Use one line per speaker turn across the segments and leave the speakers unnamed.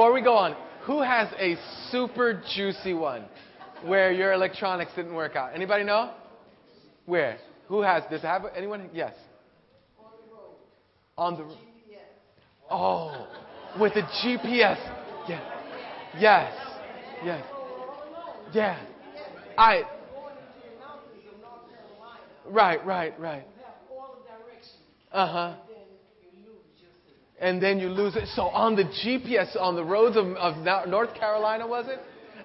before we go on, who has a super juicy one where your electronics didn't work out? Anybody know? Where? Who has this? Have anyone? Yes. On the road. On the. GPS. Oh, with the GPS. Yeah. Yes. Yes. Yeah. I. Right, right, right. Uh huh. And then you lose it. So on the GPS, on the roads of, of North Carolina, was it?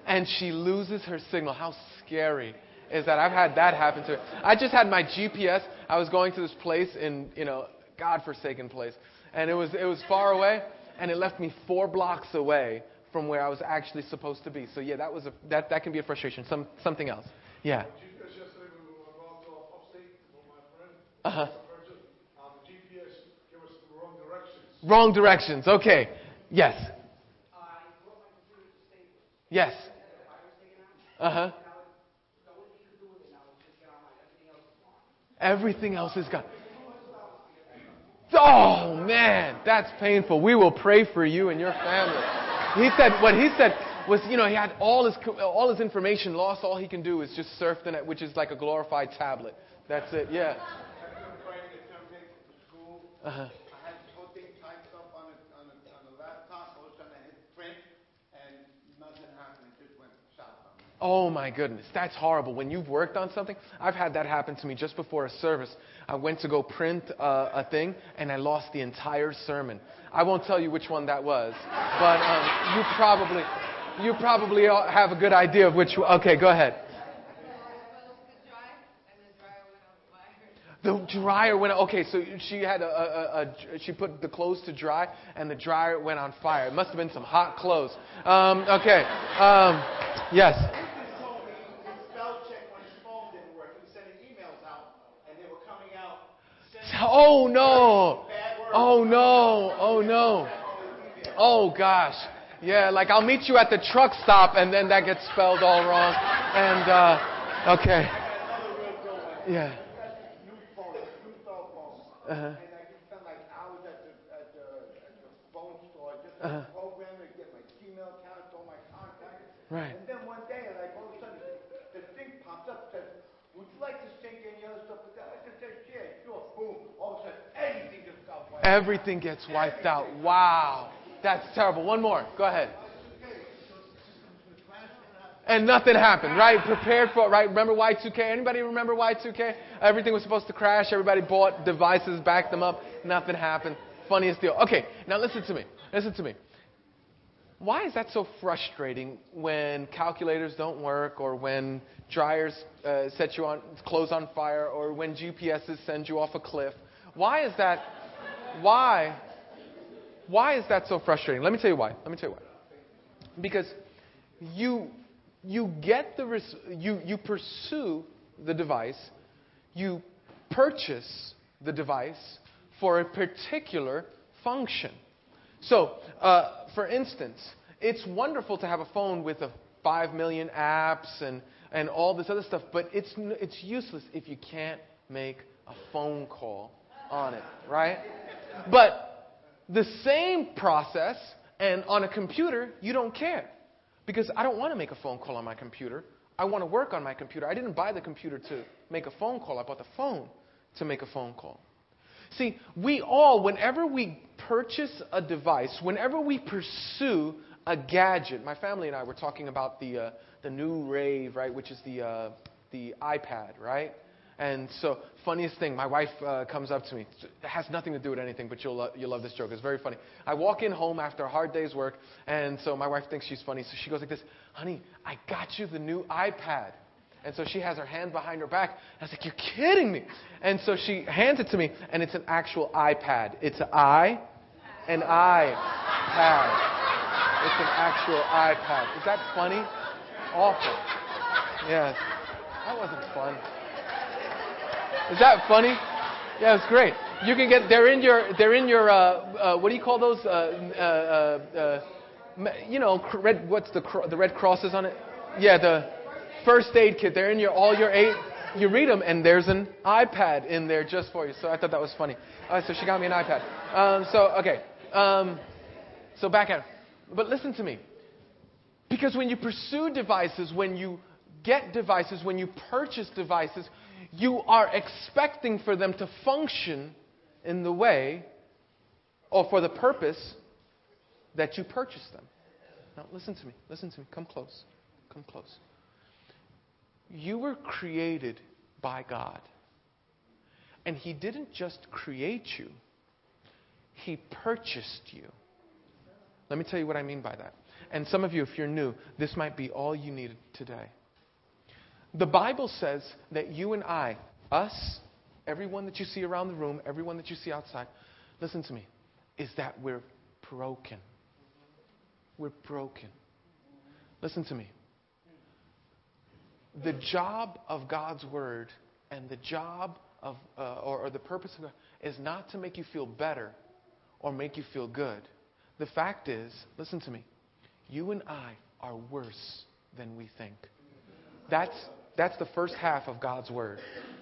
And she loses her signal. How scary is that? I've had that happen to her. I just had my GPS. I was going to this place in, you know, God-forsaken place. And it was, it was far away, and it left me four blocks away from where I was actually supposed to be. So yeah, that was a, that, that can be a frustration. Some, something else. Yeah. Uh-huh. Wrong directions. Okay. Yes. Yes. Uh huh. Everything else is gone. Oh man, that's painful. We will pray for you and your family. He said what he said was, you know, he had all his all his information lost. All he can do is just surf the net, which is like a glorified tablet. That's it. Yeah. Uh-huh. Oh my goodness, that's horrible. When you've worked on something, I've had that happen to me just before a service. I went to go print uh, a thing and I lost the entire sermon. I won't tell you which one that was, but um, you probably you probably have a good idea of which. Okay, go ahead. The dryer went. Okay, so she had a, a, a, she put the clothes to dry, and the dryer went on fire. It must have been some hot clothes. Um, okay. Um, yes. Oh no! Oh no! Oh no! Oh gosh! Yeah, like I'll meet you at the truck stop, and then that gets spelled all wrong. And uh, okay. Yeah. Uh-huh. And I could spend like hours at the, at the, at the phone store just uh-huh. programming to get my Gmail account, all my contacts. Right. And then one day, like all of a sudden, the thing pops up says, "Would you like to sync any other stuff with that?" I just said, "Yeah, sure." Boom. All of a sudden, everything just got wiped. Everything gets wiped out. Wow, that's terrible. One more. Go ahead and nothing happened, right? Prepared for it, right? Remember Y2K? Anybody remember Y2K? Everything was supposed to crash. Everybody bought devices, backed them up. Nothing happened. Funniest deal. Okay, now listen to me. Listen to me. Why is that so frustrating when calculators don't work or when dryers uh, set you on clothes on fire or when GPSs send you off a cliff? Why is that? Why? Why is that so frustrating? Let me tell you why. Let me tell you why. Because you you get the res- you, you pursue the device, you purchase the device for a particular function. So, uh, for instance, it's wonderful to have a phone with a 5 million apps and, and all this other stuff, but it's, it's useless if you can't make a phone call on it, right? But the same process, and on a computer, you don't care. Because I don't want to make a phone call on my computer. I want to work on my computer. I didn't buy the computer to make a phone call. I bought the phone to make a phone call. See, we all, whenever we purchase a device, whenever we pursue a gadget, my family and I were talking about the, uh, the new rave, right, which is the, uh, the iPad, right? And so, funniest thing, my wife uh, comes up to me. It has nothing to do with anything, but you'll, lo- you'll love this joke. It's very funny. I walk in home after a hard day's work, and so my wife thinks she's funny. So she goes like this, Honey, I got you the new iPad. And so she has her hand behind her back. I was like, You're kidding me. And so she hands it to me, and it's an actual iPad. It's an I, an iPad. It's an actual iPad. Is that funny? Awful. Yes. That wasn't fun. Is that funny? Yeah, it's great. You can get they're in your they're in your uh, uh, what do you call those? Uh, uh, uh you know, red. What's the the red crosses on it? Yeah, the first aid kit. They're in your all your eight. You read them, and there's an iPad in there just for you. So I thought that was funny. so she got me an iPad. Um, so okay. Um, so back at But listen to me. Because when you pursue devices, when you get devices, when you purchase devices, you are expecting for them to function in the way or for the purpose that you purchased them. Now, listen to me. Listen to me. Come close. Come close. You were created by God. And He didn't just create you, He purchased you. Let me tell you what I mean by that. And some of you, if you're new, this might be all you needed today. The Bible says that you and I, us, everyone that you see around the room, everyone that you see outside, listen to me, is that we're broken. We're broken. Listen to me. The job of God's Word and the job of, uh, or, or the purpose of God is not to make you feel better or make you feel good. The fact is, listen to me, you and I are worse than we think. That's, that's the first half of God's Word,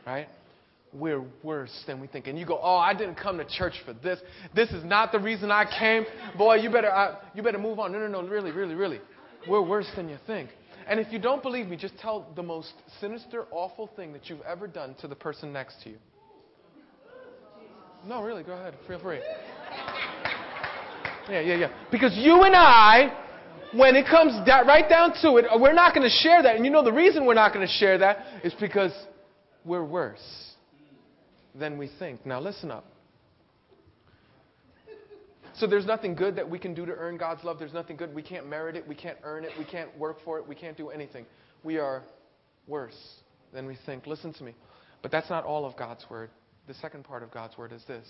right? We're worse than we think. And you go, oh, I didn't come to church for this. This is not the reason I came. Boy, you better, uh, you better move on. No, no, no, really, really, really. We're worse than you think. And if you don't believe me, just tell the most sinister, awful thing that you've ever done to the person next to you. No, really, go ahead. Feel free. Yeah, yeah, yeah. Because you and I, when it comes right down to it, uh, we're not going to share that. And you know the reason we're not going to share that is because we're worse than we think. Now, listen up. So there's nothing good that we can do to earn God's love. There's nothing good. We can't merit it. We can't earn it. We can't work for it. We can't do anything. We are worse than we think. Listen to me. But that's not all of God's word. The second part of God's word is this.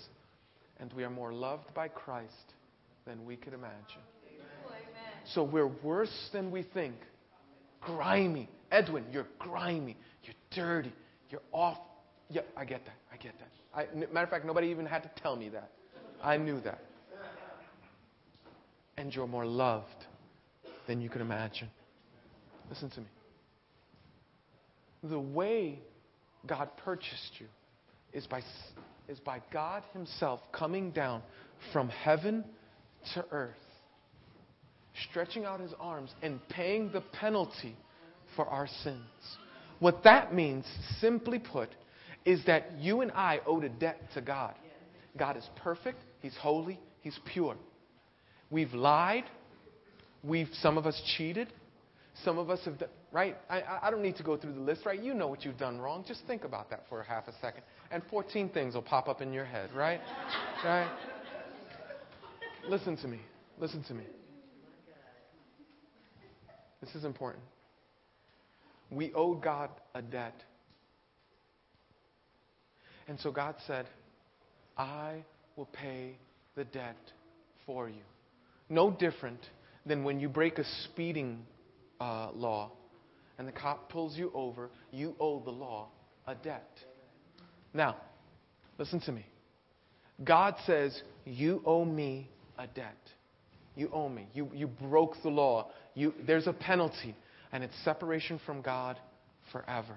And we are more loved by Christ than we could imagine. So we're worse than we think. Grimy. Edwin, you're grimy. You're dirty. You're off. Yeah, I get that. I get that. I, matter of fact, nobody even had to tell me that. I knew that and you're more loved than you could imagine. Listen to me. The way God purchased you is by, is by God Himself coming down from heaven to earth, stretching out His arms and paying the penalty for our sins. What that means, simply put, is that you and I owed a debt to God. God is perfect, He's holy, He's pure. We've lied. We've, some of us cheated. Some of us have done, right? I, I don't need to go through the list, right? You know what you've done wrong. Just think about that for a half a second. And 14 things will pop up in your head, right? right? Listen to me. Listen to me. This is important. We owe God a debt. And so God said, I will pay the debt for you. No different than when you break a speeding uh, law and the cop pulls you over, you owe the law a debt. Now, listen to me. God says, You owe me a debt. You owe me. You, you broke the law. You, there's a penalty, and it's separation from God forever.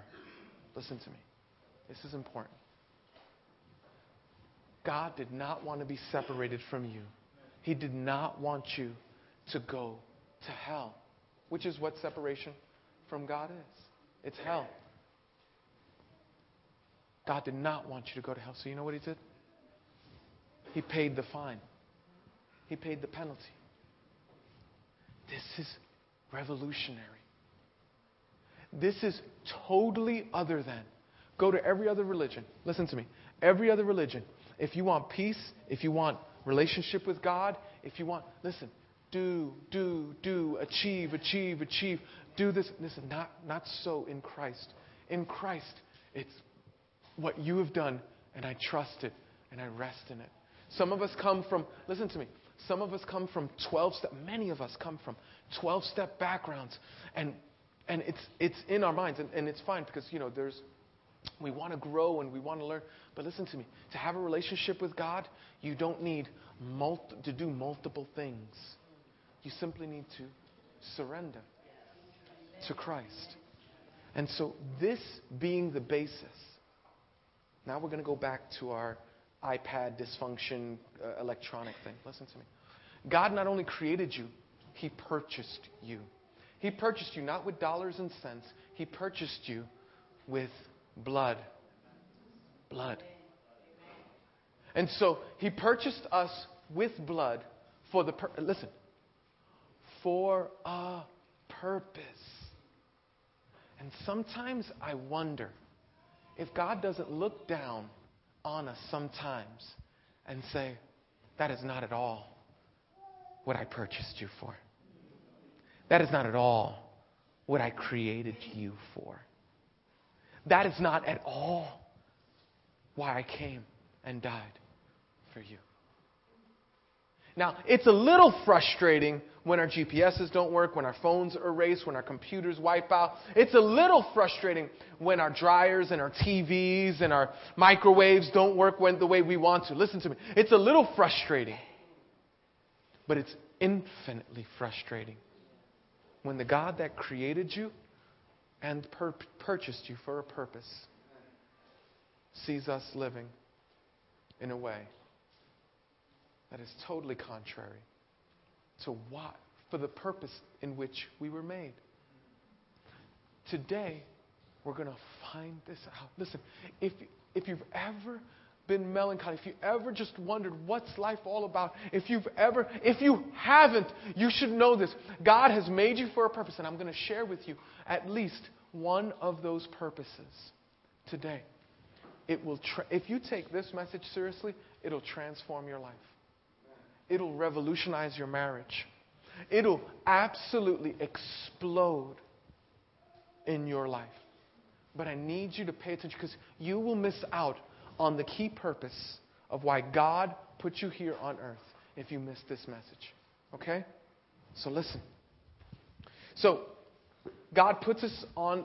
Listen to me. This is important. God did not want to be separated from you. He did not want you to go to hell, which is what separation from God is. It's hell. God did not want you to go to hell. So you know what he did? He paid the fine. He paid the penalty. This is revolutionary. This is totally other than. Go to every other religion. Listen to me. Every other religion. If you want peace, if you want relationship with God, if you want, listen, do, do, do, achieve, achieve, achieve, do this. Listen, not, not so in Christ. In Christ, it's what you have done, and I trust it, and I rest in it. Some of us come from, listen to me, some of us come from 12 step, many of us come from 12 step backgrounds, and, and it's, it's in our minds, and, and it's fine because, you know, there's, we want to grow and we want to learn. But listen to me. To have a relationship with God, you don't need multi- to do multiple things. You simply need to surrender to Christ. And so, this being the basis, now we're going to go back to our iPad dysfunction uh, electronic thing. Listen to me. God not only created you He purchased you. He purchased you not with dollars and cents, He purchased you with blood. Blood. And so He purchased us with blood for the pur- listen for a purpose. And sometimes I wonder if God doesn't look down on us sometimes and say, That is not at all what I purchased you for. That is not at all what I created you for. That is not at all why I came and died for you. Now, it's a little frustrating when our GPSs don't work, when our phones erase, when our computers wipe out. It's a little frustrating when our dryers and our TVs and our microwaves don't work when, the way we want to. Listen to me. It's a little frustrating. But it's infinitely frustrating when the God that created you and pur- purchased you for a purpose sees us living in a way that is totally contrary to what, for the purpose in which we were made. Today, we're going to find this out. Listen, if, if you've ever been melancholy, if you ever just wondered what's life all about, if you've ever, if you haven't, you should know this. God has made you for a purpose, and I'm going to share with you at least one of those purposes today. It will tra- if you take this message seriously, it'll transform your life. It'll revolutionize your marriage. It'll absolutely explode in your life. But I need you to pay attention because you will miss out on the key purpose of why God put you here on earth if you miss this message. Okay? So listen. So, God puts us on,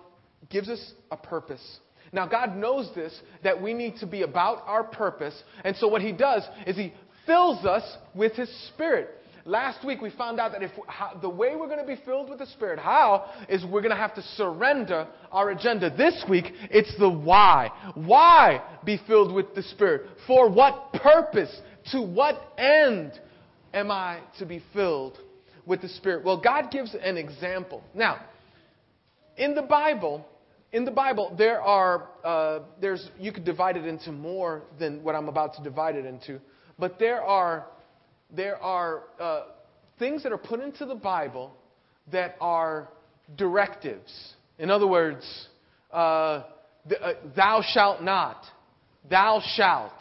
gives us a purpose. Now, God knows this, that we need to be about our purpose. And so, what He does is He fills us with His Spirit. Last week we found out that if how, the way we're going to be filled with the Spirit, how is we're going to have to surrender our agenda. This week it's the why. Why be filled with the Spirit? For what purpose? To what end am I to be filled with the Spirit? Well, God gives an example. Now, in the Bible, in the Bible, there are uh, there's you could divide it into more than what I'm about to divide it into. But there are, there are uh, things that are put into the Bible that are directives. In other words, uh, th- uh, thou shalt not, thou shalt.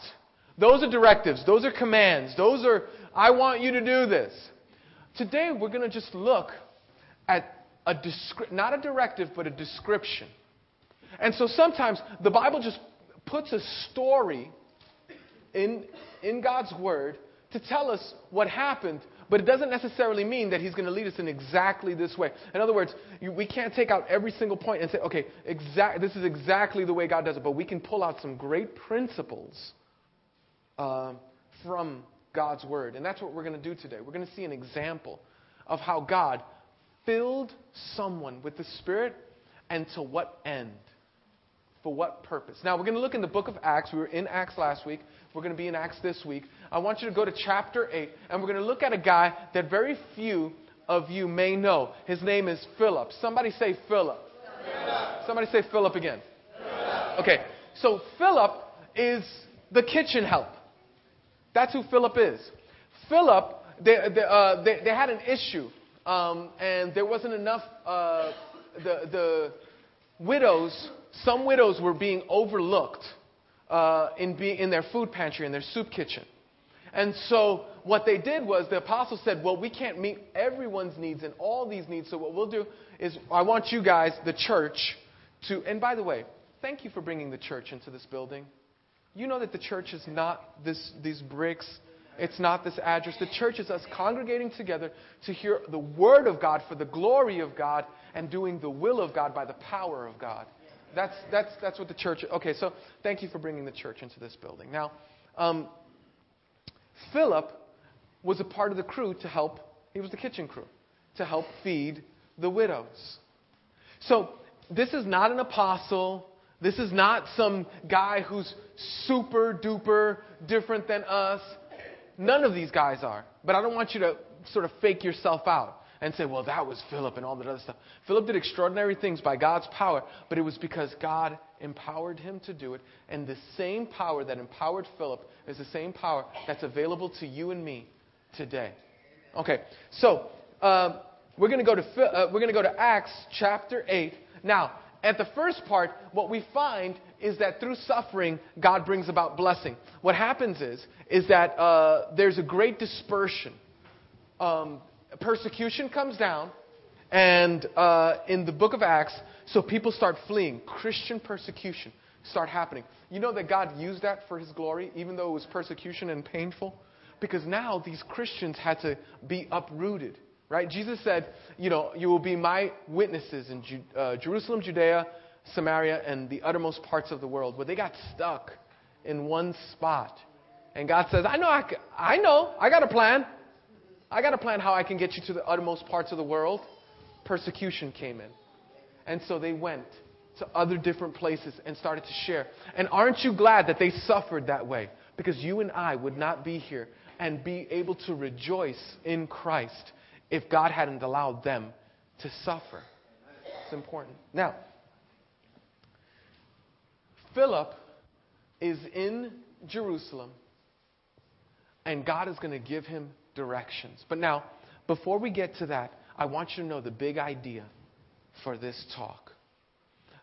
Those are directives, those are commands, those are, I want you to do this. Today we're going to just look at a descri- not a directive, but a description. And so sometimes the Bible just puts a story in, in God's Word to tell us what happened, but it doesn't necessarily mean that He's going to lead us in exactly this way. In other words, you, we can't take out every single point and say, okay, exact, this is exactly the way God does it, but we can pull out some great principles uh, from God's Word. And that's what we're going to do today. We're going to see an example of how God filled someone with the Spirit and to what end. For what purpose? Now, we're going to look in the book of Acts. We were in Acts last week. We're going to be in Acts this week. I want you to go to chapter 8, and we're going to look at a guy that very few of you may know. His name is Philip. Somebody say Philip. Philip. Somebody say Philip again. Philip. Okay, so Philip is the kitchen help. That's who Philip is. Philip, they, they, uh, they, they, had an issue, um, and there wasn't enough. Uh, the, the widows, some widows were being overlooked uh, in, be, in their food pantry, in their soup kitchen. And so what they did was the apostles said, well, we can't meet everyone's needs and all these needs. So what we'll do is I want you guys, the church, to, and by the way, thank you for bringing the church into this building. You know that the church is not this, these bricks. It's not this address. The church is us congregating together to hear the word of God for the glory of God and doing the will of God by the power of God. That's, that's, that's what the church. Okay, so thank you for bringing the church into this building. Now, um, Philip was a part of the crew to help, he was the kitchen crew, to help feed the widows. So, this is not an apostle. This is not some guy who's super duper different than us. None of these guys are. But I don't want you to sort of fake yourself out and say, well, that was Philip and all that other stuff. Philip did extraordinary things by God's power, but it was because God empowered him to do it. And the same power that empowered Philip is the same power that's available to you and me today. Okay, so uh, we're going to go to uh, we're going to go to Acts chapter eight. Now, at the first part, what we find is that through suffering, God brings about blessing. What happens is is that uh, there's a great dispersion. Um, persecution comes down, and uh, in the book of Acts, so people start fleeing. Christian persecution start happening. You know that God used that for His glory, even though it was persecution and painful, because now these Christians had to be uprooted. Right? Jesus said, you know, you will be my witnesses in Ju- uh, Jerusalem, Judea, Samaria, and the uttermost parts of the world. Where they got stuck in one spot. And God says, I know, I, know, I got a plan. I got a plan how I can get you to the uttermost parts of the world. Persecution came in. And so they went to other different places and started to share. And aren't you glad that they suffered that way? Because you and I would not be here and be able to rejoice in Christ if God hadn't allowed them to suffer. It's important. Now, Philip is in Jerusalem, and God is going to give him directions. But now, before we get to that, I want you to know the big idea for this talk.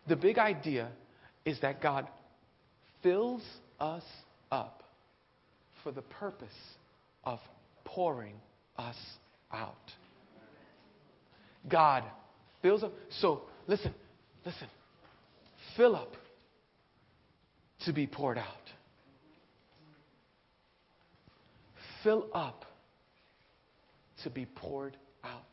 The big idea is that God fills us up for the purpose of pouring us out. God fills us up. So, listen, listen. Up to be poured out. Fill up to be poured out.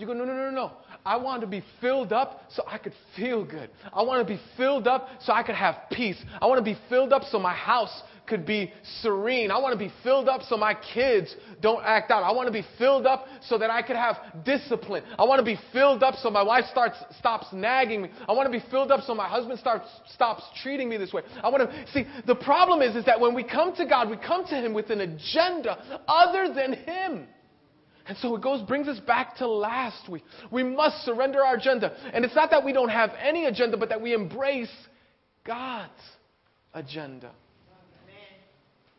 You go, no, no, no, no. I want to be filled up so I could feel good. I want to be filled up so I could have peace. I want to be filled up so my house could be serene. I want to be filled up so my kids don't act out. I want to be filled up so that I could have discipline. I want to be filled up so my wife starts stops nagging me. I want to be filled up so my husband starts stops treating me this way. I want to see the problem is is that when we come to God, we come to him with an agenda other than him. And so it goes, brings us back to last week. We must surrender our agenda. And it's not that we don't have any agenda, but that we embrace God's agenda.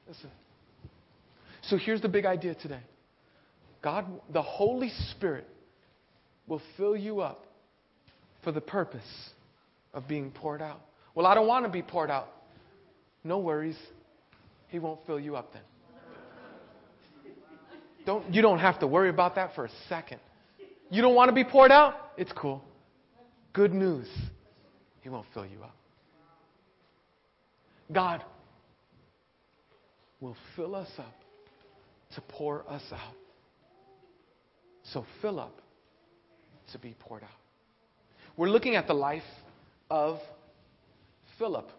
Listen. So here's the big idea today God, the Holy Spirit, will fill you up for the purpose of being poured out. Well, I don't want to be poured out. No worries. He won't fill you up then. Don't, you don't have to worry about that for a second. You don't want to be poured out? It's cool. Good news. He won't fill you up. God will fill us up to pour us out. So fill up to be poured out. We're looking at the life of Philip.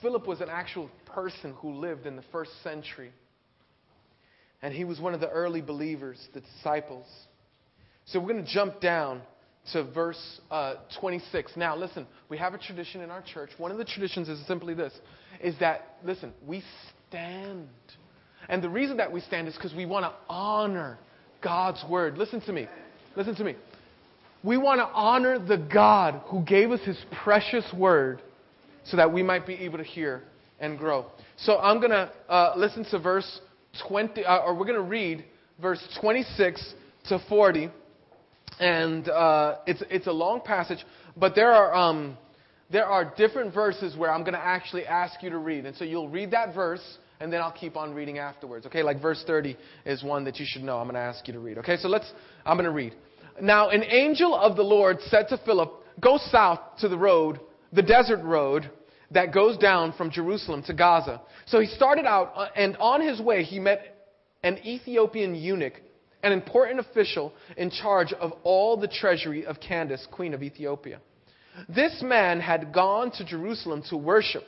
Philip was an actual person who lived in the first century and he was one of the early believers, the disciples. So we're going to jump down to verse uh, 26. Now, listen, we have a tradition in our church. One of the traditions is simply this is that, listen, we stand. And the reason that we stand is because we want to honor God's word. Listen to me. Listen to me. We want to honor the God who gave us his precious word so that we might be able to hear and grow. So I'm going to uh, listen to verse 20, uh, or we're going to read verse 26 to 40. And uh, it's, it's a long passage, but there are, um, there are different verses where I'm going to actually ask you to read. And so you'll read that verse, and then I'll keep on reading afterwards. Okay, like verse 30 is one that you should know. I'm going to ask you to read. Okay, so let's, I'm going to read. Now, an angel of the Lord said to Philip, Go south to the road, the desert road that goes down from Jerusalem to Gaza. So he started out, uh, and on his way, he met an Ethiopian eunuch, an important official in charge of all the treasury of Candace, queen of Ethiopia. This man had gone to Jerusalem to worship,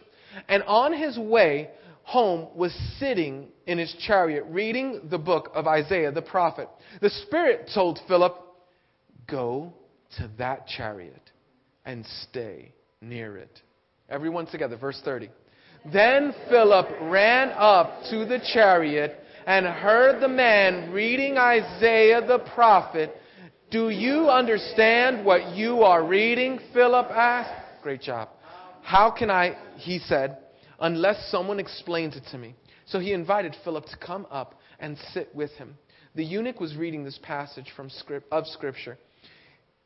and on his way home was sitting in his chariot reading the book of Isaiah the prophet. The Spirit told Philip, Go to that chariot and stay near it. Everyone together, verse 30. Then Philip ran up to the chariot and heard the man reading Isaiah the prophet. Do you understand what you are reading? Philip asked. Great job. How can I, he said, unless someone explains it to me? So he invited Philip to come up and sit with him. The eunuch was reading this passage from script, of Scripture.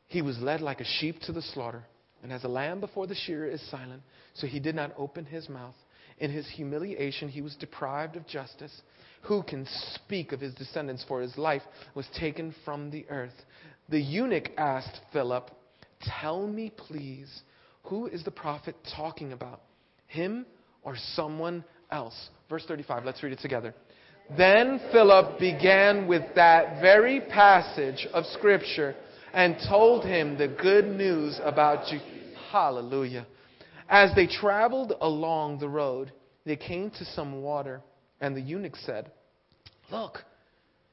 He was led like a sheep to the slaughter, and as a lamb before the shearer is silent, so he did not open his mouth. In his humiliation, he was deprived of justice. Who can speak of his descendants? For his life was taken from the earth. The eunuch asked Philip, Tell me, please, who is the prophet talking about? Him or someone else? Verse 35, let's read it together. Then Philip began with that very passage of Scripture and told him the good news about Jesus. Hallelujah. As they traveled along the road, they came to some water, and the eunuch said, Look,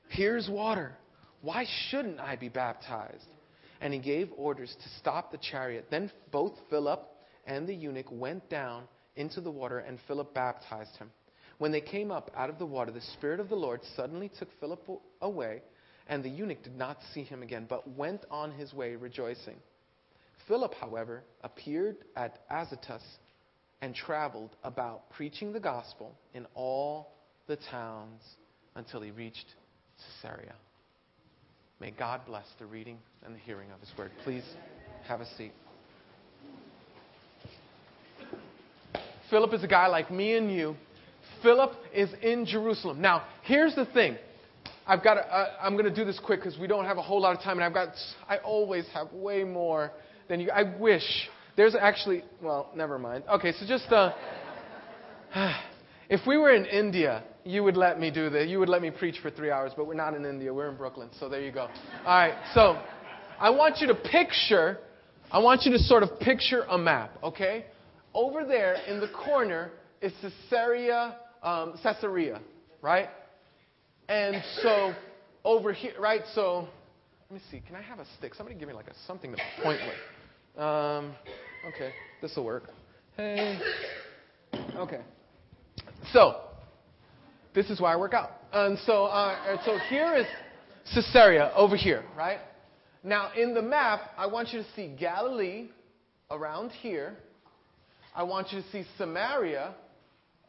here's water. Why shouldn't I be baptized? And he gave orders to stop the chariot. Then both Philip and the eunuch went down into the water, and Philip baptized him. When they came up out of the water, the Spirit of the Lord suddenly took Philip away, and the eunuch did not see him again, but went on his way rejoicing. Philip, however, appeared at Azotus and traveled about, preaching the gospel in all the towns until he reached Caesarea. May God bless the reading and the hearing of his word. Please have a seat. Philip is a guy like me and you Philip is in Jerusalem. Now, here's the thing. I've got. To, uh, I'm going to do this quick because we don't have a whole lot of time, and I've got. I always have way more than you. I wish there's actually. Well, never mind. Okay, so just. Uh, if we were in India, you would let me do this. You would let me preach for three hours, but we're not in India. We're in Brooklyn. So there you go. All right. So I want you to picture. I want you to sort of picture a map. Okay. Over there in the corner is Caesarea um, Caesarea, right? And so over here, right? So let me see. Can I have a stick? Somebody give me like a something to point with. Um, okay, this will work. Hey. Okay. So this is why I work out. And so, uh, so here is Caesarea over here, right? Now in the map, I want you to see Galilee around here. I want you to see Samaria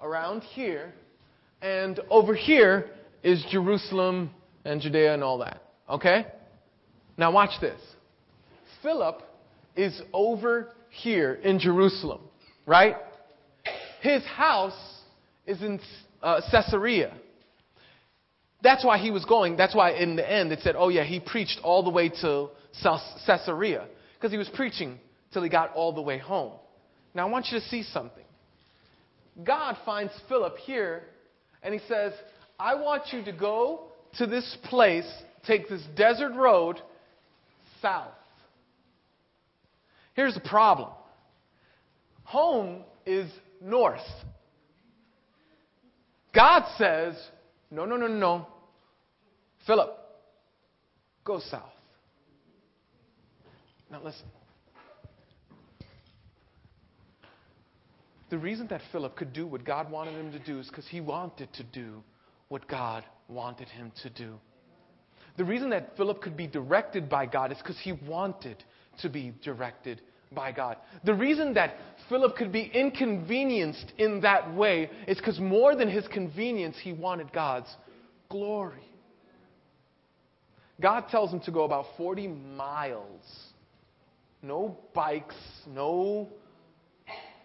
around here, and over here is Jerusalem and Judea and all that. Okay? Now watch this. Philip is over here in Jerusalem, right? His house is in uh, Caesarea. That's why he was going. That's why in the end it said, oh yeah, he preached all the way to Caesarea. Because he was preaching till he got all the way home. Now I want you to see something. God finds Philip here and he says, I want you to go to this place, take this desert road south. Here's the problem home is north. God says, no, no, no, no. Philip, go south. Now listen. The reason that Philip could do what God wanted him to do is because he wanted to do what God wanted him to do. The reason that Philip could be directed by God is because he wanted to be directed by God. The reason that Philip could be inconvenienced in that way is because more than his convenience, he wanted God's glory. God tells him to go about 40 miles. No bikes, no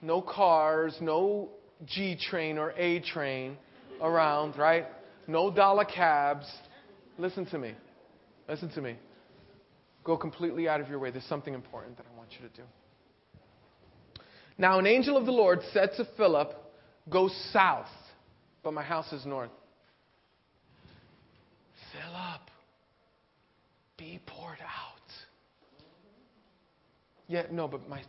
no cars, no G train or A train around, right? No dollar cabs. Listen to me. Listen to me. Go completely out of your way. There's something important that I want you to do. Now, an angel of the Lord said to Philip, Go south, but my house is north. Philip, be poured out. Yeah, no, but my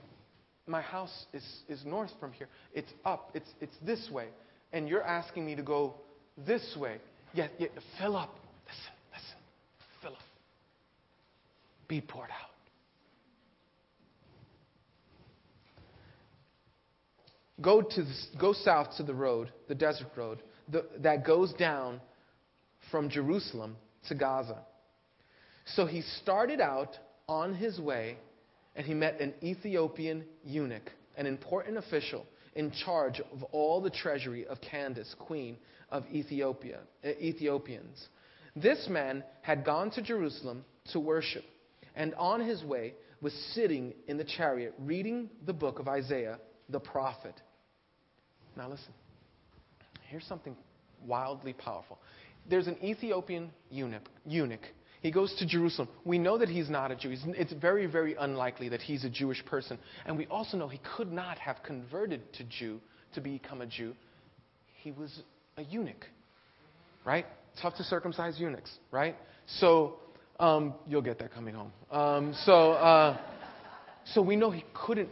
my house is, is north from here. It's up. It's, it's this way. And you're asking me to go this way. Yet, yet fill up. Listen, listen. Fill up. Be poured out. Go, to the, go south to the road, the desert road, the, that goes down from Jerusalem to Gaza. So he started out on his way and he met an Ethiopian eunuch, an important official in charge of all the treasury of Candace, queen of Ethiopia, uh, Ethiopians. This man had gone to Jerusalem to worship, and on his way was sitting in the chariot reading the book of Isaiah the prophet. Now listen, here's something wildly powerful. There's an Ethiopian eunuch, eunuch he goes to Jerusalem. We know that he's not a Jew. It's very, very unlikely that he's a Jewish person. And we also know he could not have converted to Jew to become a Jew. He was a eunuch, right? Tough to circumcise eunuchs, right? So um, you'll get that coming home. Um, so, uh, so we know he couldn't.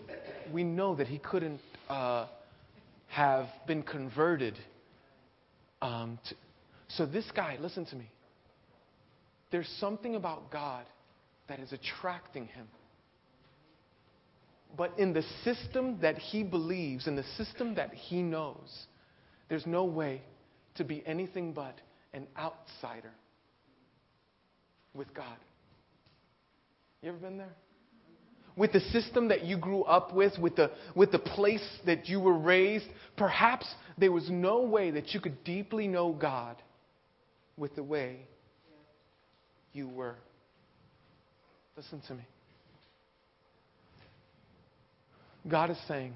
We know that he couldn't uh, have been converted. Um, to, so this guy, listen to me. There's something about God that is attracting him. But in the system that he believes, in the system that he knows, there's no way to be anything but an outsider with God. You ever been there? With the system that you grew up with, with the, with the place that you were raised, perhaps there was no way that you could deeply know God with the way you were. Listen to me. God is saying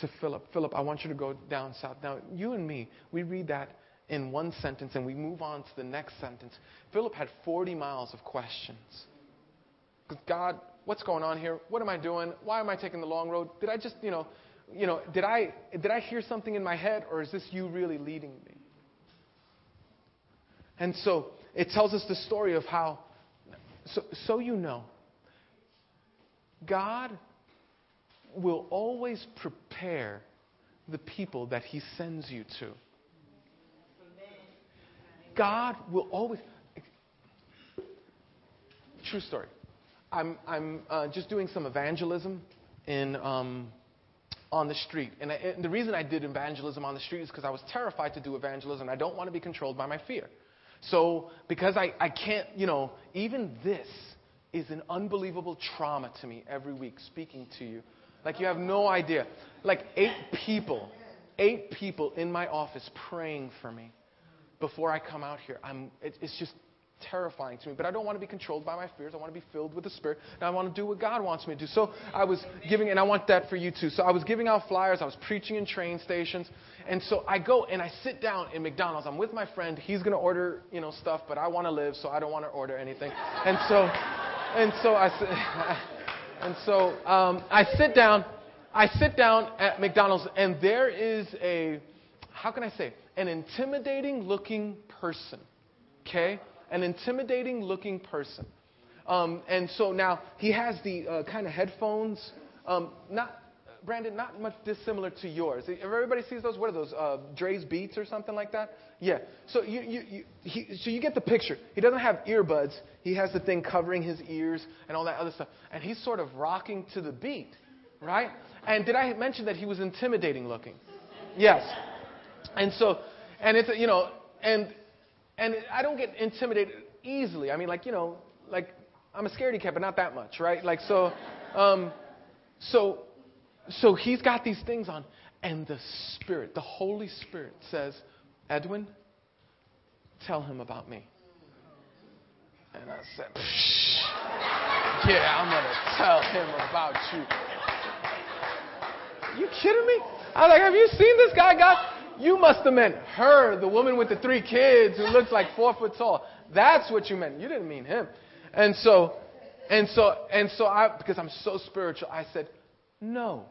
to Philip, Philip, I want you to go down south. Now, you and me, we read that in one sentence and we move on to the next sentence. Philip had 40 miles of questions. God, what's going on here? What am I doing? Why am I taking the long road? Did I just, you know, you know, did I did I hear something in my head or is this you really leading me? And so it tells us the story of how, so, so you know, God will always prepare the people that He sends you to. God will always. True story. I'm, I'm uh, just doing some evangelism in, um, on the street. And, I, and the reason I did evangelism on the street is because I was terrified to do evangelism. I don't want to be controlled by my fear. So, because I, I can't, you know, even this is an unbelievable trauma to me every week speaking to you. Like, you have no idea. Like, eight people, eight people in my office praying for me before I come out here. I'm, it, it's just terrifying to me. But I don't want to be controlled by my fears. I want to be filled with the Spirit. And I want to do what God wants me to do. So I was giving, and I want that for you too. So I was giving out flyers. I was preaching in train stations. And so I go and I sit down in McDonald's. I'm with my friend. He's going to order, you know, stuff, but I want to live, so I don't want to order anything. And so, and so I, said, and so um, I sit down. I sit down at McDonald's, and there is a, how can I say, an intimidating looking person. Okay an intimidating looking person. Um, and so now he has the uh, kind of headphones, um, not, Brandon, not much dissimilar to yours. Everybody sees those, what are those? Uh, Dre's Beats or something like that? Yeah. So you, you, you, he, so you get the picture. He doesn't have earbuds. He has the thing covering his ears and all that other stuff. And he's sort of rocking to the beat, right? And did I mention that he was intimidating looking? Yes. And so, and it's, you know, and and I don't get intimidated easily. I mean, like, you know, like, I'm a scaredy cat, but not that much, right? Like, so, um, so, so he's got these things on, and the Spirit, the Holy Spirit says, Edwin, tell him about me. And I said, yeah, I'm going to tell him about you. You kidding me? I was like, have you seen this guy, God? You must have meant her, the woman with the three kids who looks like four foot tall. That's what you meant. You didn't mean him. And so, and so, and so I, because I'm so spiritual, I said, no.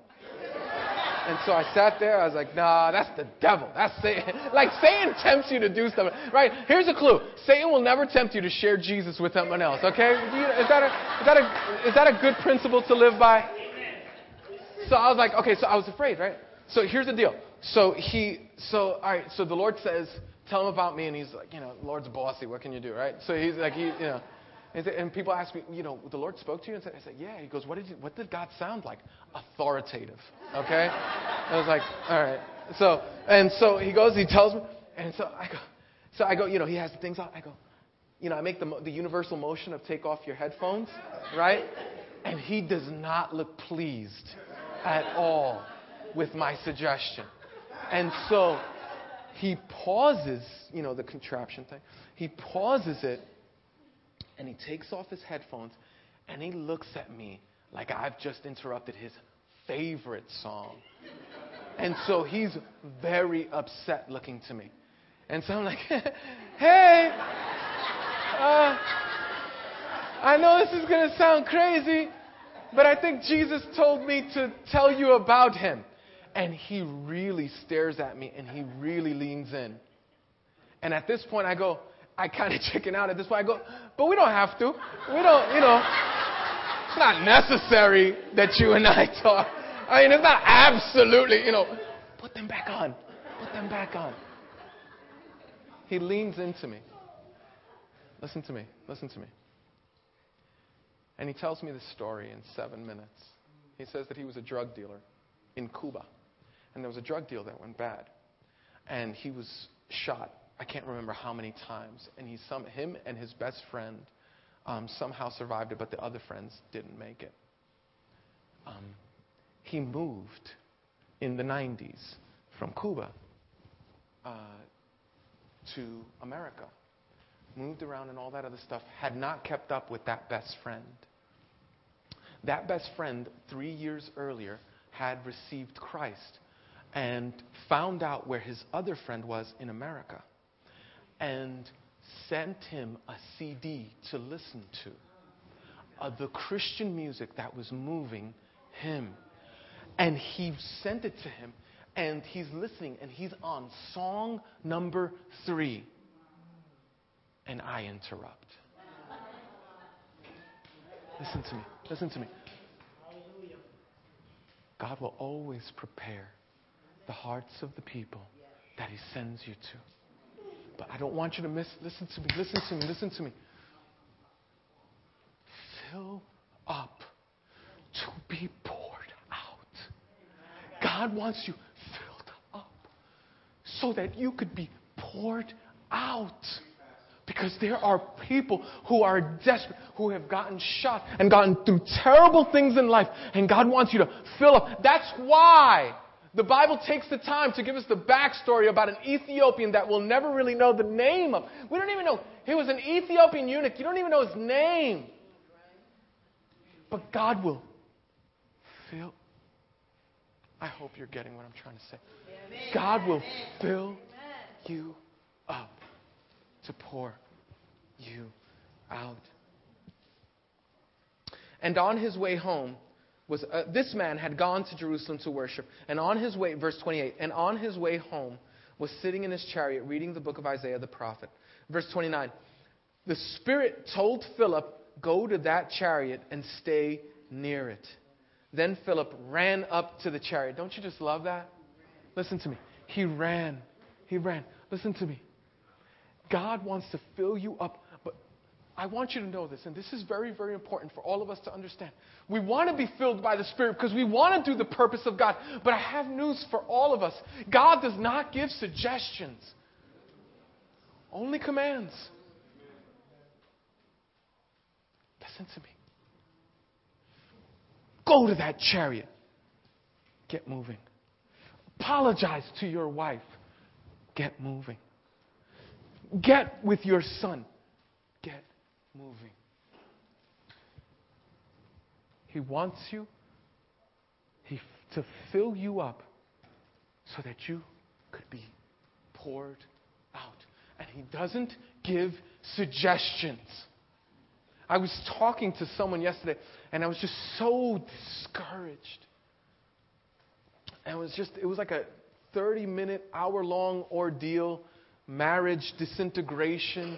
And so I sat there. I was like, nah, that's the devil. That's Satan. Like Satan tempts you to do something, right? Here's a clue: Satan will never tempt you to share Jesus with someone else. Okay? Is that a is that a is that a good principle to live by? So I was like, okay. So I was afraid, right? So here's the deal. So he, so all right. So the Lord says, "Tell him about me," and he's like, you know, Lord's bossy. What can you do, right? So he's like, he, you know, and people ask me, you know, the Lord spoke to you, and I said, yeah. He goes, what did you, what did God sound like? Authoritative. Okay. I was like, all right. So and so he goes, he tells me, and so I go. So I go, you know, he has the things on. I go, you know, I make the, the universal motion of take off your headphones, right? And he does not look pleased at all with my suggestion. And so he pauses, you know, the contraption thing. He pauses it and he takes off his headphones and he looks at me like I've just interrupted his favorite song. And so he's very upset looking to me. And so I'm like, hey, uh, I know this is going to sound crazy, but I think Jesus told me to tell you about him. And he really stares at me and he really leans in. And at this point, I go, I kind of chicken out at this point. I go, but we don't have to. We don't, you know, it's not necessary that you and I talk. I mean, it's not absolutely, you know, put them back on. Put them back on. He leans into me. Listen to me. Listen to me. And he tells me this story in seven minutes. He says that he was a drug dealer in Cuba. And there was a drug deal that went bad. And he was shot, I can't remember how many times. And he, some, him and his best friend um, somehow survived it, but the other friends didn't make it. Um, he moved in the 90s from Cuba uh, to America. Moved around and all that other stuff, had not kept up with that best friend. That best friend, three years earlier, had received Christ and found out where his other friend was in America and sent him a CD to listen to of the Christian music that was moving him. And he sent it to him, and he's listening, and he's on song number three. And I interrupt. Listen to me. Listen to me. God will always prepare the hearts of the people that He sends you to. But I don't want you to miss. Listen to me. Listen to me. Listen to me. Fill up to be poured out. God wants you filled up so that you could be poured out. Because there are people who are desperate, who have gotten shot and gotten through terrible things in life, and God wants you to fill up. That's why the Bible takes the time to give us the backstory about an Ethiopian that we'll never really know the name of. We don't even know. He was an Ethiopian eunuch. You don't even know his name. But God will fill. I hope you're getting what I'm trying to say. God will fill you up to pour you out. And on his way home, was uh, this man had gone to Jerusalem to worship, and on his way, verse 28, and on his way home was sitting in his chariot reading the book of Isaiah the prophet. Verse 29, the Spirit told Philip, Go to that chariot and stay near it. Then Philip ran up to the chariot. Don't you just love that? Listen to me. He ran. He ran. Listen to me. God wants to fill you up I want you to know this, and this is very, very important for all of us to understand. We want to be filled by the Spirit because we want to do the purpose of God. But I have news for all of us God does not give suggestions, only commands. Listen to me. Go to that chariot. Get moving. Apologize to your wife. Get moving. Get with your son moving. He wants you he, to fill you up so that you could be poured out. And He doesn't give suggestions. I was talking to someone yesterday, and I was just so discouraged. And it was just, it was like a 30 minute, hour long ordeal, marriage disintegration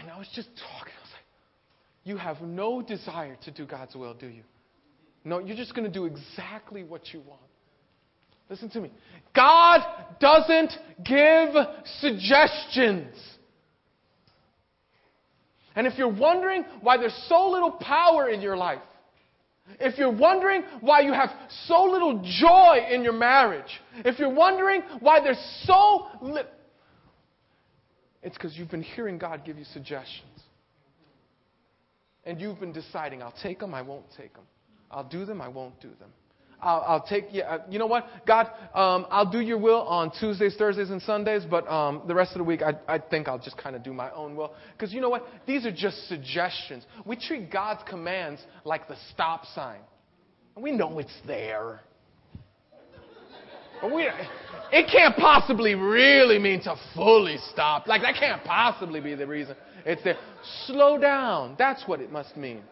and I was just talking. I was like, You have no desire to do God's will, do you? No, you're just going to do exactly what you want. Listen to me. God doesn't give suggestions. And if you're wondering why there's so little power in your life, if you're wondering why you have so little joy in your marriage, if you're wondering why there's so little, It's because you've been hearing God give you suggestions. And you've been deciding, I'll take them, I won't take them. I'll do them, I won't do them. I'll, I'll take, yeah, uh, you know what? God, um, I'll do your will on Tuesdays, Thursdays, and Sundays, but um, the rest of the week, I, I think I'll just kind of do my own will. Because you know what? These are just suggestions. We treat God's commands like the stop sign. We know it's there. We, it can't possibly really mean to fully stop. Like, that can't possibly be the reason it's there. Slow down. That's what it must mean.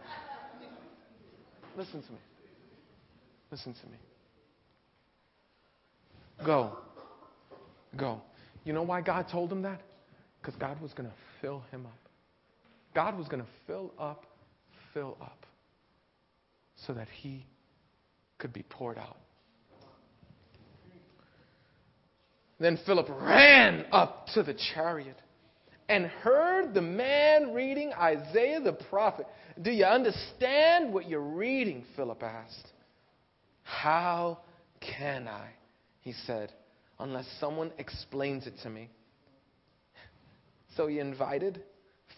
Listen to me. Listen to me. Go. Go. You know why God told him that? Because God was going to fill him up. God was going to fill up, fill up, so that he could be poured out. Then Philip ran up to the chariot and heard the man reading Isaiah the prophet. Do you understand what you're reading? Philip asked. How can I? He said, unless someone explains it to me. So he invited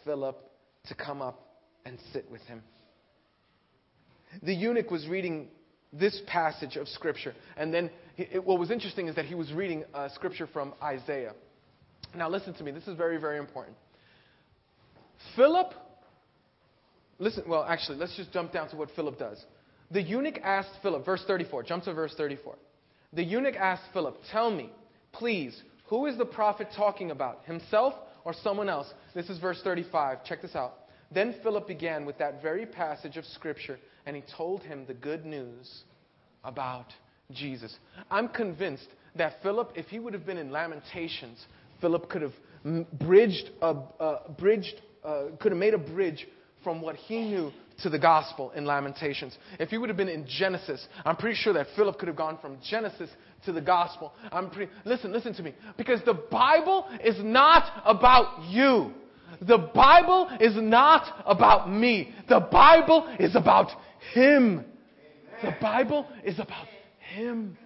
Philip to come up and sit with him. The eunuch was reading this passage of Scripture, and then he, it, what was interesting is that he was reading uh, Scripture from Isaiah. Now, listen to me, this is very, very important. Philip, listen, well, actually, let's just jump down to what Philip does. The eunuch asked Philip, verse 34, jump to verse 34. The eunuch asked Philip, Tell me, please, who is the prophet talking about, himself or someone else? This is verse 35. Check this out. Then Philip began with that very passage of Scripture, and he told him the good news about Jesus. I'm convinced that Philip, if he would have been in Lamentations, Philip could have bridged, a, uh, bridged uh, could have made a bridge from what he knew to the gospel in Lamentations. If he would have been in Genesis, I'm pretty sure that Philip could have gone from Genesis to the gospel. I'm pretty, listen, listen to me. Because the Bible is not about you. The Bible is not about me. The Bible is about him. The Bible is about him.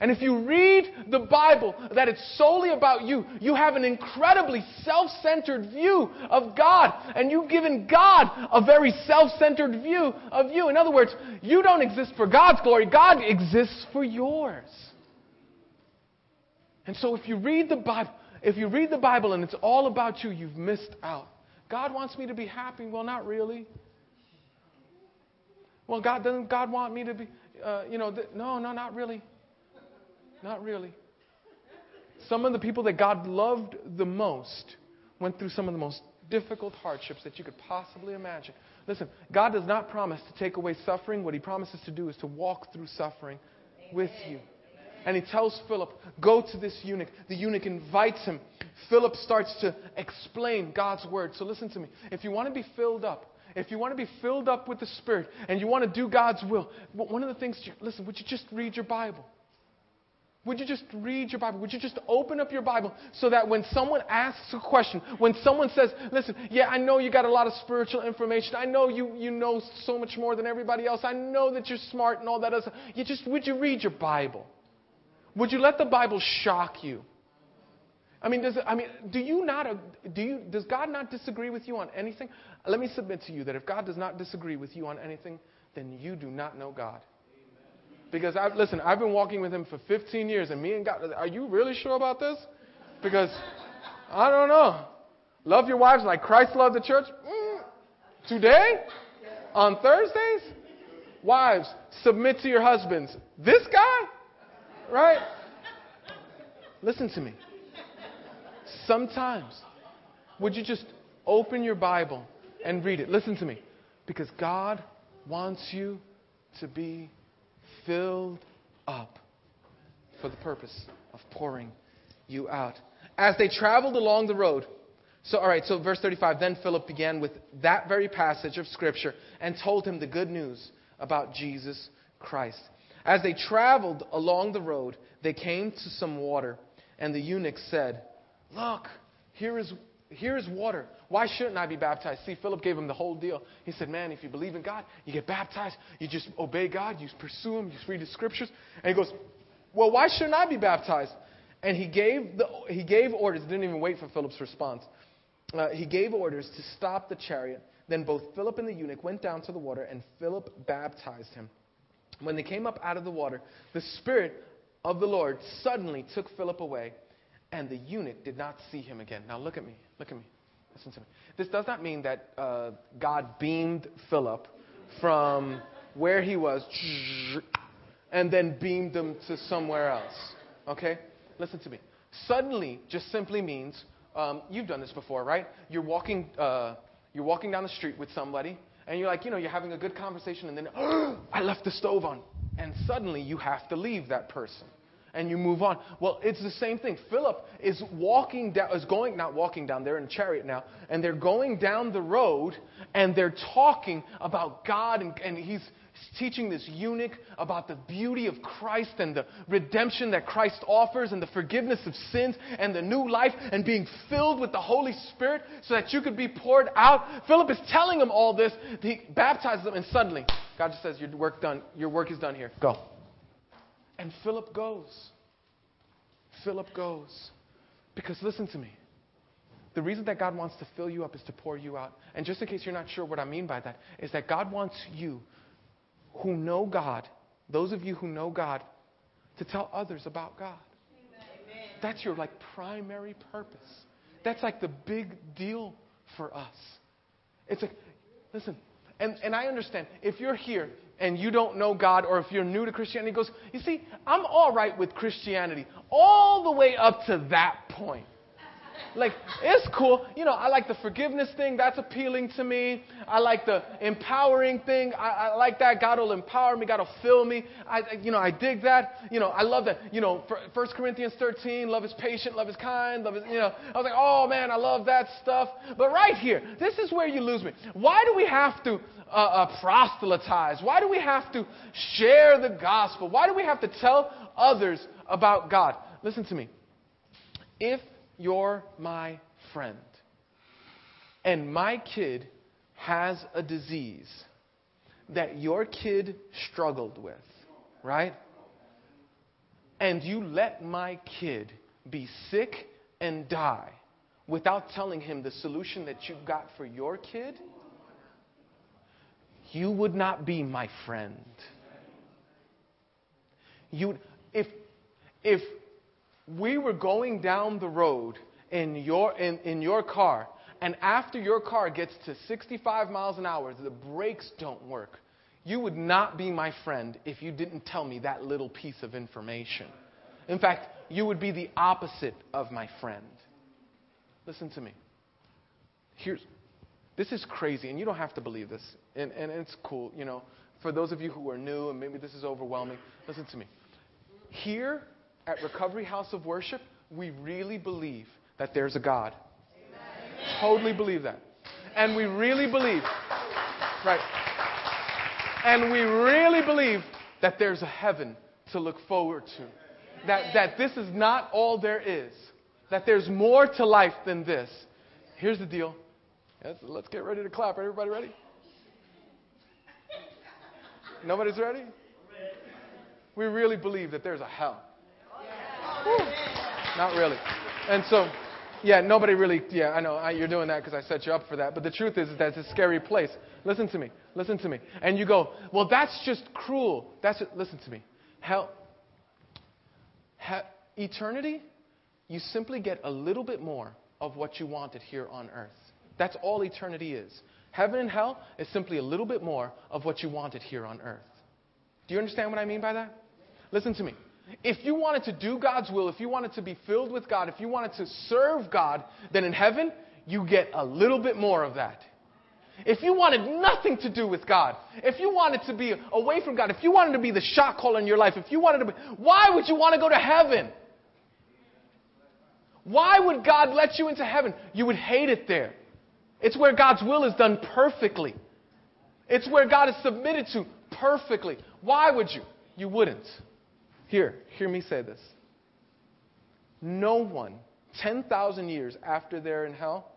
And if you read the Bible that it's solely about you, you have an incredibly self centered view of God. And you've given God a very self centered view of you. In other words, you don't exist for God's glory, God exists for yours. And so if you read the Bible, if you read the Bible and it's all about you, you've missed out. God wants me to be happy. Well, not really. Well, God doesn't God want me to be, uh, you know, th- no, no, not really. Not really. Some of the people that God loved the most went through some of the most difficult hardships that you could possibly imagine. Listen, God does not promise to take away suffering. What He promises to do is to walk through suffering with you. And He tells Philip, Go to this eunuch. The eunuch invites him. Philip starts to explain God's word. So listen to me. If you want to be filled up, if you want to be filled up with the Spirit and you want to do God's will, one of the things, you, listen, would you just read your Bible? Would you just read your Bible? Would you just open up your Bible so that when someone asks a question, when someone says, listen, yeah, I know you got a lot of spiritual information. I know you, you know so much more than everybody else. I know that you're smart and all that other You just, would you read your Bible? Would you let the Bible shock you? I mean, does I mean, do you not, do you, does God not disagree with you on anything? Let me submit to you that if God does not disagree with you on anything, then you do not know God. Because I listen, I've been walking with him for 15 years, and me and God, are you really sure about this? Because I don't know. Love your wives like Christ loved the church. Mm. Today, on Thursdays, wives submit to your husbands. This guy, right? Listen to me. Sometimes, would you just open your Bible and read it? Listen to me. Because God wants you to be filled up for the purpose of pouring you out. As they traveled along the road, so, all right, so verse 35, then Philip began with that very passage of Scripture and told him the good news about Jesus Christ. As they traveled along the road, they came to some water, and the eunuch said, Look, here is Here's water. Why shouldn't I be baptized? See, Philip gave him the whole deal. He said, Man, if you believe in God, you get baptized, you just obey God, you pursue Him, you read the scriptures. And he goes, Well, why shouldn't I be baptized? And he gave, the, he gave orders, didn't even wait for Philip's response. Uh, he gave orders to stop the chariot. Then both Philip and the eunuch went down to the water, and Philip baptized him. When they came up out of the water, the Spirit of the Lord suddenly took Philip away, and the eunuch did not see him again. Now look at me. Look at me. Listen to me. This does not mean that uh, God beamed Philip from where he was and then beamed him to somewhere else. Okay? Listen to me. Suddenly just simply means um, you've done this before, right? You're walking, uh, you're walking down the street with somebody, and you're like, you know, you're having a good conversation, and then, oh, I left the stove on. And suddenly you have to leave that person and you move on. Well, it's the same thing. Philip is walking down, is going, not walking down, they're in a chariot now, and they're going down the road and they're talking about God, and, and he's teaching this eunuch about the beauty of Christ and the redemption that Christ offers and the forgiveness of sins and the new life and being filled with the Holy Spirit so that you could be poured out. Philip is telling him all this. He baptizes him and suddenly God just says, Your work done, your work is done here. Go. And Philip goes. Philip goes. Because listen to me. The reason that God wants to fill you up is to pour you out. And just in case you're not sure what I mean by that, is that God wants you who know God, those of you who know God, to tell others about God. Amen. That's your like primary purpose. That's like the big deal for us. It's like, listen, and, and I understand if you're here and you don't know God or if you're new to Christianity, goes, you see, I'm all right with Christianity all the way up to that point. Like, it's cool. You know, I like the forgiveness thing. That's appealing to me. I like the empowering thing. I, I like that. God will empower me. God will fill me. I, you know, I dig that. You know, I love that. You know, First Corinthians 13, love is patient, love is kind, love is, you know. I was like, oh, man, I love that stuff. But right here, this is where you lose me. Why do we have to uh, uh, proselytize? Why do we have to share the gospel? Why do we have to tell others about God? Listen to me. If you're my friend and my kid has a disease that your kid struggled with, right? And you let my kid be sick and die without telling him the solution that you've got for your kid, you would not be my friend. You, if, if we were going down the road in your, in, in your car, and after your car gets to 65 miles an hour, the brakes don't work, you would not be my friend if you didn't tell me that little piece of information. In fact, you would be the opposite of my friend. Listen to me. Here's, this is crazy, and you don't have to believe this, and, and it's cool, you know. For those of you who are new and maybe this is overwhelming, listen to me. Here at Recovery House of Worship, we really believe that there's a God. Amen. Totally believe that. And we really believe, right? And we really believe that there's a heaven to look forward to. That, that this is not all there is. That there's more to life than this. Here's the deal. Let's, let's get ready to clap. Everybody ready? Nobody's ready? We really believe that there's a hell. Not really. And so, yeah, nobody really, yeah, I know I, you're doing that because I set you up for that. But the truth is, is that it's a scary place. Listen to me. Listen to me. And you go, well, that's just cruel. That's just, listen to me. Hell, he, eternity, you simply get a little bit more of what you wanted here on earth. That's all eternity is. Heaven and hell is simply a little bit more of what you wanted here on earth. Do you understand what I mean by that? Listen to me. If you wanted to do God's will, if you wanted to be filled with God, if you wanted to serve God, then in heaven, you get a little bit more of that. If you wanted nothing to do with God, if you wanted to be away from God, if you wanted to be the shot caller in your life, if you wanted to be, why would you want to go to heaven? Why would God let you into heaven? You would hate it there. It's where God's will is done perfectly. It's where God is submitted to perfectly. Why would you? You wouldn't. Here, hear me say this. No one, 10,000 years after they're in hell,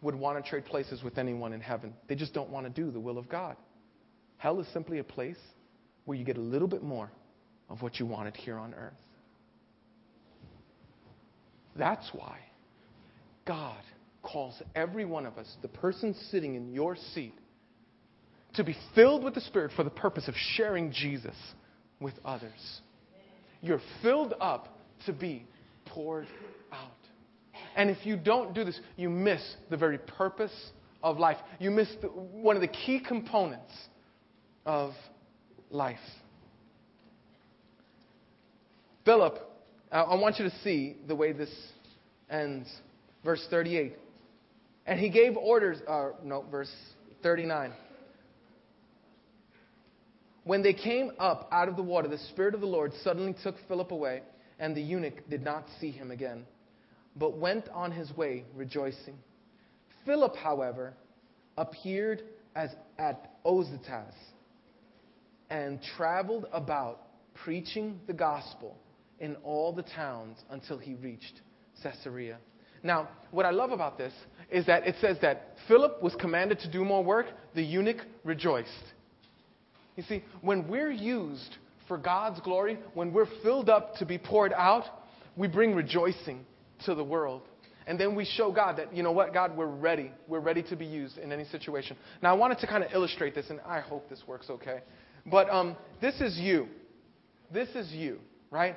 would want to trade places with anyone in heaven. They just don't want to do the will of God. Hell is simply a place where you get a little bit more of what you wanted here on earth. That's why God calls every one of us, the person sitting in your seat, to be filled with the Spirit for the purpose of sharing Jesus with others. You're filled up to be poured out. And if you don't do this, you miss the very purpose of life. You miss the, one of the key components of life. Philip, I want you to see the way this ends. Verse 38. And he gave orders, uh, no, verse 39. When they came up out of the water, the Spirit of the Lord suddenly took Philip away, and the eunuch did not see him again, but went on his way rejoicing. Philip, however, appeared as at Azotus and traveled about preaching the gospel in all the towns until he reached Caesarea. Now, what I love about this is that it says that Philip was commanded to do more work, the eunuch rejoiced. You see, when we're used for God's glory, when we're filled up to be poured out, we bring rejoicing to the world. And then we show God that, you know what, God, we're ready. We're ready to be used in any situation. Now, I wanted to kind of illustrate this, and I hope this works okay. But um, this is you. This is you, right?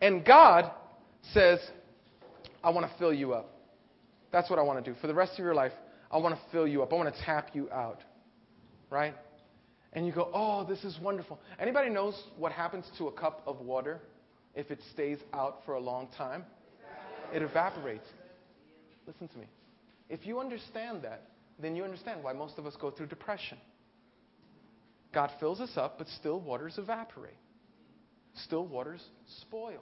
And God says, I want to fill you up. That's what I want to do. For the rest of your life, I want to fill you up. I want to tap you out. Right? And you go, oh, this is wonderful. Anybody knows what happens to a cup of water if it stays out for a long time? It evaporates. Listen to me. If you understand that, then you understand why most of us go through depression. God fills us up, but still waters evaporate. Still waters spoil.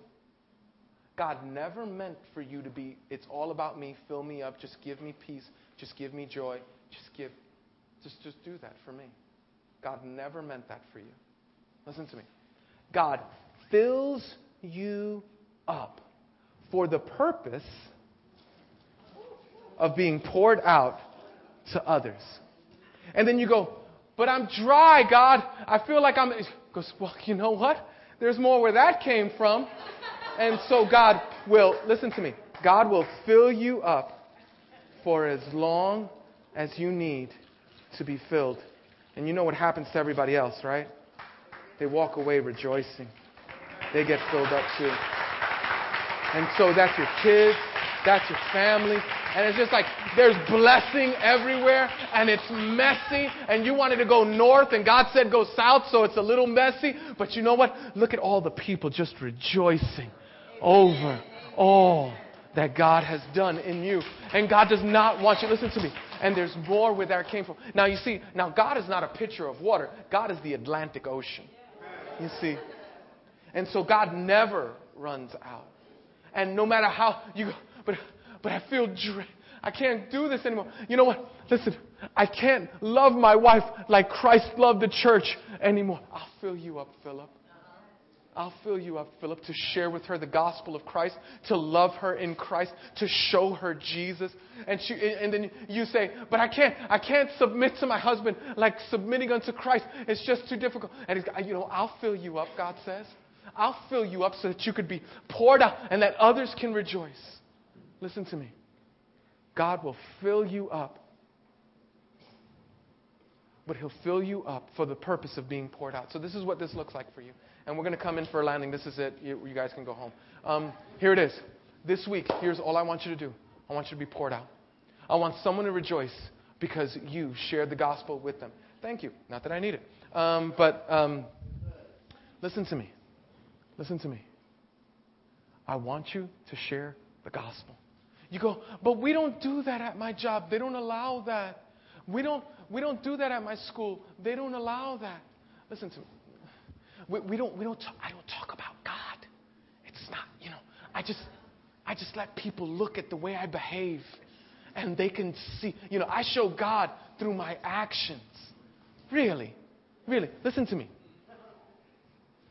God never meant for you to be, it's all about me, fill me up, just give me peace, just give me joy, just give, just, just do that for me. God never meant that for you. Listen to me. God fills you up for the purpose of being poured out to others. And then you go, but I'm dry, God. I feel like I'm. Goes, well, you know what? There's more where that came from. And so God will, listen to me, God will fill you up for as long as you need to be filled. And you know what happens to everybody else, right? They walk away rejoicing. They get filled up too. And so that's your kids, that's your family. And it's just like there's blessing everywhere and it's messy and you wanted to go north and God said go south, so it's a little messy. But you know what? Look at all the people just rejoicing over all that God has done in you. And God does not want you, listen to me, and there's more where that came from. Now, you see, now God is not a pitcher of water, God is the Atlantic Ocean. You see? And so God never runs out. And no matter how you go, but, but I feel drained. I can't do this anymore. You know what? Listen, I can't love my wife like Christ loved the church anymore. I'll fill you up, Philip. I'll fill you up, Philip, to share with her the gospel of Christ, to love her in Christ, to show her Jesus. And, she, and then you say, but I can't, I can't submit to my husband like submitting unto Christ. It's just too difficult. And he's, you know, I'll fill you up, God says. I'll fill you up so that you could be poured out and that others can rejoice. Listen to me. God will fill you up. But he'll fill you up for the purpose of being poured out. So this is what this looks like for you and we're going to come in for a landing. This is it. You, you guys can go home. Um, here it is. This week, here's all I want you to do I want you to be poured out. I want someone to rejoice because you shared the gospel with them. Thank you. Not that I need it. Um, but um, listen to me. Listen to me. I want you to share the gospel. You go, but we don't do that at my job. They don't allow that. We don't, we don't do that at my school. They don't allow that. Listen to me. We, we don't, we don't talk, I don't talk about God. It's not, you know, I just, I just let people look at the way I behave and they can see, you know, I show God through my actions. Really, really, listen to me.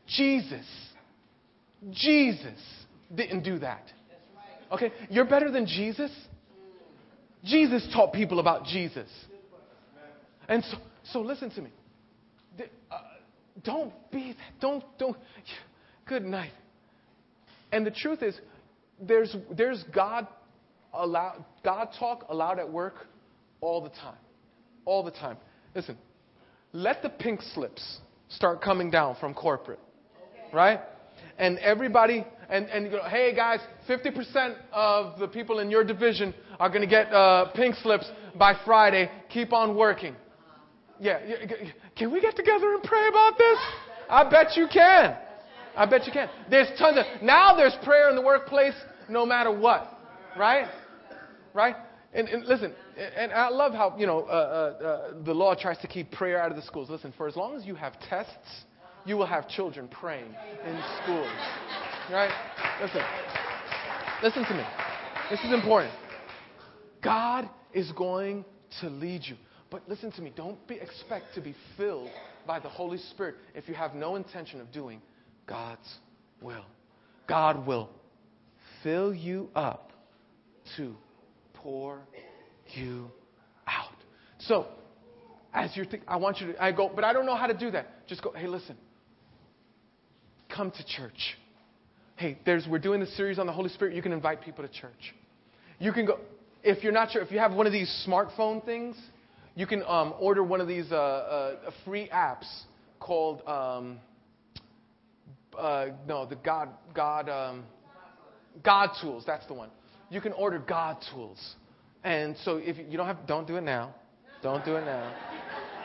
Jesus, Jesus didn't do that. Okay, you're better than Jesus. Jesus taught people about Jesus. And so, so listen to me. Uh, don't be that. Don't, don't. Good night. And the truth is, there's, there's God, allow, God talk allowed at work all the time. All the time. Listen, let the pink slips start coming down from corporate, right? And everybody, and, and you go, hey guys, 50% of the people in your division are going to get uh, pink slips by Friday. Keep on working. Yeah, can we get together and pray about this? I bet you can. I bet you can. There's tons of, now there's prayer in the workplace no matter what, right? Right? And, and listen, and I love how, you know, uh, uh, uh, the law tries to keep prayer out of the schools. Listen, for as long as you have tests, you will have children praying in schools. Right? Listen. Listen to me. This is important. God is going to lead you. But listen to me. Don't be, expect to be filled by the Holy Spirit if you have no intention of doing God's will. God will fill you up to pour you out. So, as you're thinking, I want you to, I go, but I don't know how to do that. Just go, hey, listen, come to church. Hey, there's, we're doing this series on the Holy Spirit. You can invite people to church. You can go, if you're not sure, if you have one of these smartphone things, you can um, order one of these uh, uh, free apps called, um, uh, no, the God, God, um, God Tools. That's the one. You can order God Tools. And so if you don't have, don't do it now. Don't do it now.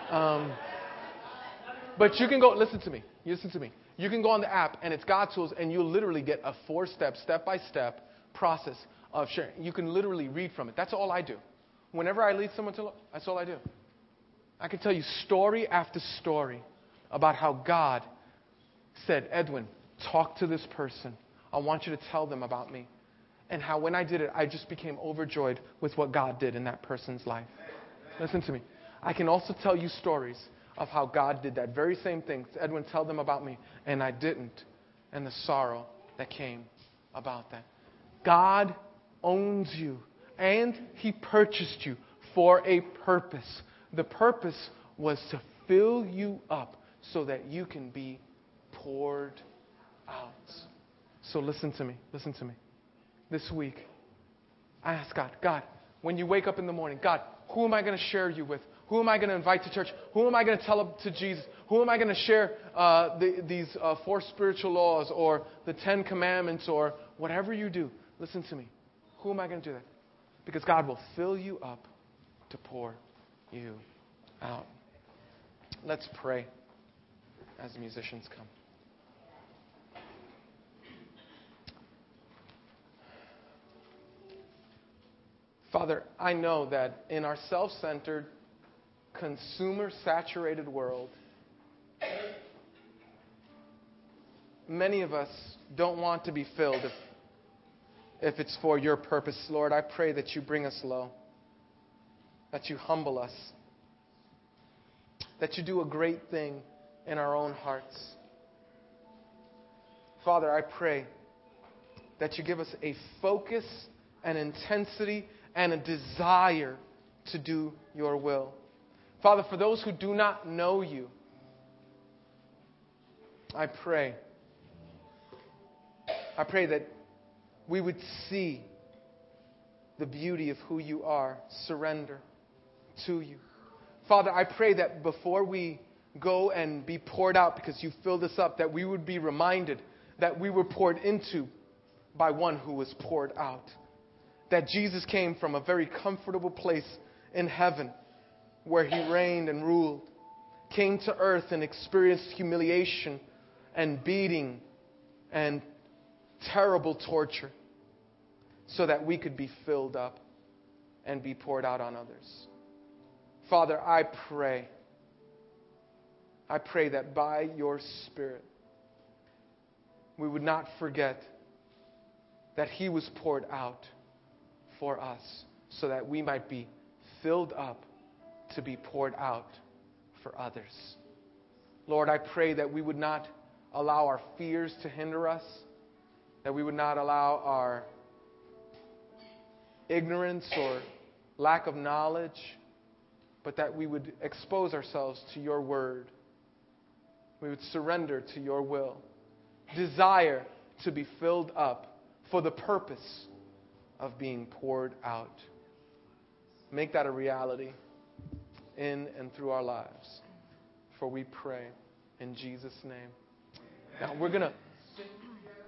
Um, but you can go, listen to me. Listen to me. You can go on the app and it's God Tools and you'll literally get a four step, step by step process of sharing. You can literally read from it. That's all I do. Whenever I lead someone to look, that's all I do. I can tell you story after story about how God said, Edwin, talk to this person. I want you to tell them about me. And how when I did it, I just became overjoyed with what God did in that person's life. Listen to me. I can also tell you stories of how God did that very same thing. Edwin, tell them about me. And I didn't. And the sorrow that came about that. God owns you and he purchased you for a purpose. The purpose was to fill you up so that you can be poured out. So listen to me. Listen to me. This week, I ask God, God, when you wake up in the morning, God, who am I going to share you with? Who am I going to invite to church? Who am I going to tell to Jesus? Who am I going to share uh, the, these uh, four spiritual laws or the Ten Commandments or whatever you do? Listen to me. Who am I going to do that? Because God will fill you up to pour you out. Let's pray as the musicians come. Father, I know that in our self centered, consumer saturated world, many of us don't want to be filled if if it's for your purpose, Lord, I pray that you bring us low, that you humble us, that you do a great thing in our own hearts. Father, I pray that you give us a focus, an intensity, and a desire to do your will. Father, for those who do not know you, I pray. I pray that we would see the beauty of who you are, surrender to you. Father, I pray that before we go and be poured out because you filled us up, that we would be reminded that we were poured into by one who was poured out. That Jesus came from a very comfortable place in heaven where he reigned and ruled, came to earth and experienced humiliation and beating and terrible torture so that we could be filled up and be poured out on others. Father, I pray, I pray that by your Spirit, we would not forget that He was poured out for us so that we might be filled up to be poured out for others. Lord, I pray that we would not allow our fears to hinder us, that we would not allow our ignorance or lack of knowledge, but that we would expose ourselves to your word. We would surrender to your will. Desire to be filled up for the purpose of being poured out. Make that a reality in and through our lives. For we pray in Jesus' name. Now, we're going to.